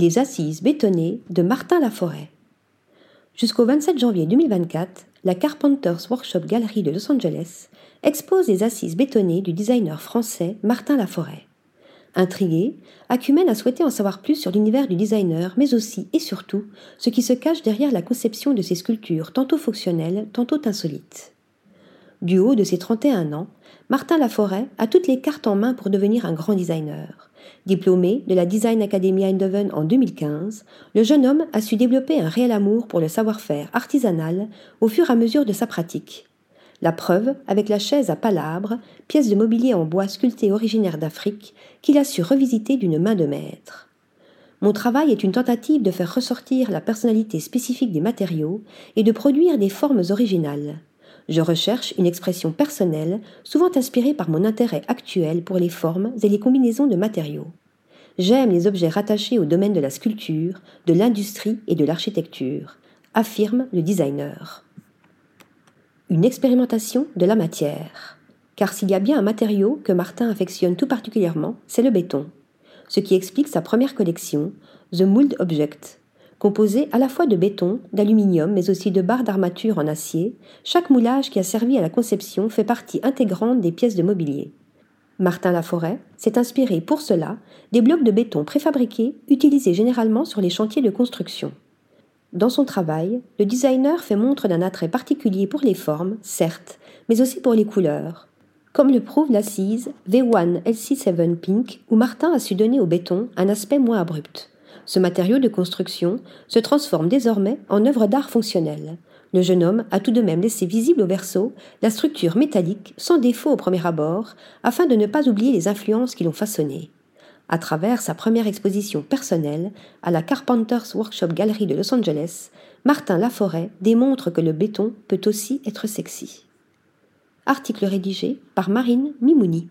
Les assises bétonnées de Martin Laforêt. Jusqu'au 27 janvier 2024, la Carpenters Workshop Gallery de Los Angeles expose les assises bétonnées du designer français Martin Laforêt. Intrigué, Acumen a souhaité en savoir plus sur l'univers du designer, mais aussi et surtout ce qui se cache derrière la conception de ces sculptures tantôt fonctionnelles, tantôt insolites. Du haut de ses 31 ans, Martin Laforêt a toutes les cartes en main pour devenir un grand designer. Diplômé de la Design Academy Eindhoven en 2015, le jeune homme a su développer un réel amour pour le savoir-faire artisanal au fur et à mesure de sa pratique. La preuve avec la chaise à palabre, pièce de mobilier en bois sculpté originaire d'Afrique, qu'il a su revisiter d'une main de maître. Mon travail est une tentative de faire ressortir la personnalité spécifique des matériaux et de produire des formes originales. Je recherche une expression personnelle, souvent inspirée par mon intérêt actuel pour les formes et les combinaisons de matériaux. J'aime les objets rattachés au domaine de la sculpture, de l'industrie et de l'architecture, affirme le designer. Une expérimentation de la matière. Car s'il y a bien un matériau que Martin affectionne tout particulièrement, c'est le béton. Ce qui explique sa première collection, The Mould Object, Composé à la fois de béton, d'aluminium, mais aussi de barres d'armature en acier, chaque moulage qui a servi à la conception fait partie intégrante des pièces de mobilier. Martin Laforêt s'est inspiré pour cela des blocs de béton préfabriqués utilisés généralement sur les chantiers de construction. Dans son travail, le designer fait montre d'un attrait particulier pour les formes, certes, mais aussi pour les couleurs, comme le prouve l'assise V1 LC7 Pink, où Martin a su donner au béton un aspect moins abrupt. Ce matériau de construction se transforme désormais en œuvre d'art fonctionnelle. Le jeune homme a tout de même laissé visible au berceau la structure métallique sans défaut au premier abord, afin de ne pas oublier les influences qui l'ont façonné. À travers sa première exposition personnelle à la Carpenters Workshop Gallery de Los Angeles, Martin Laforêt démontre que le béton peut aussi être sexy. Article rédigé par Marine Mimouni.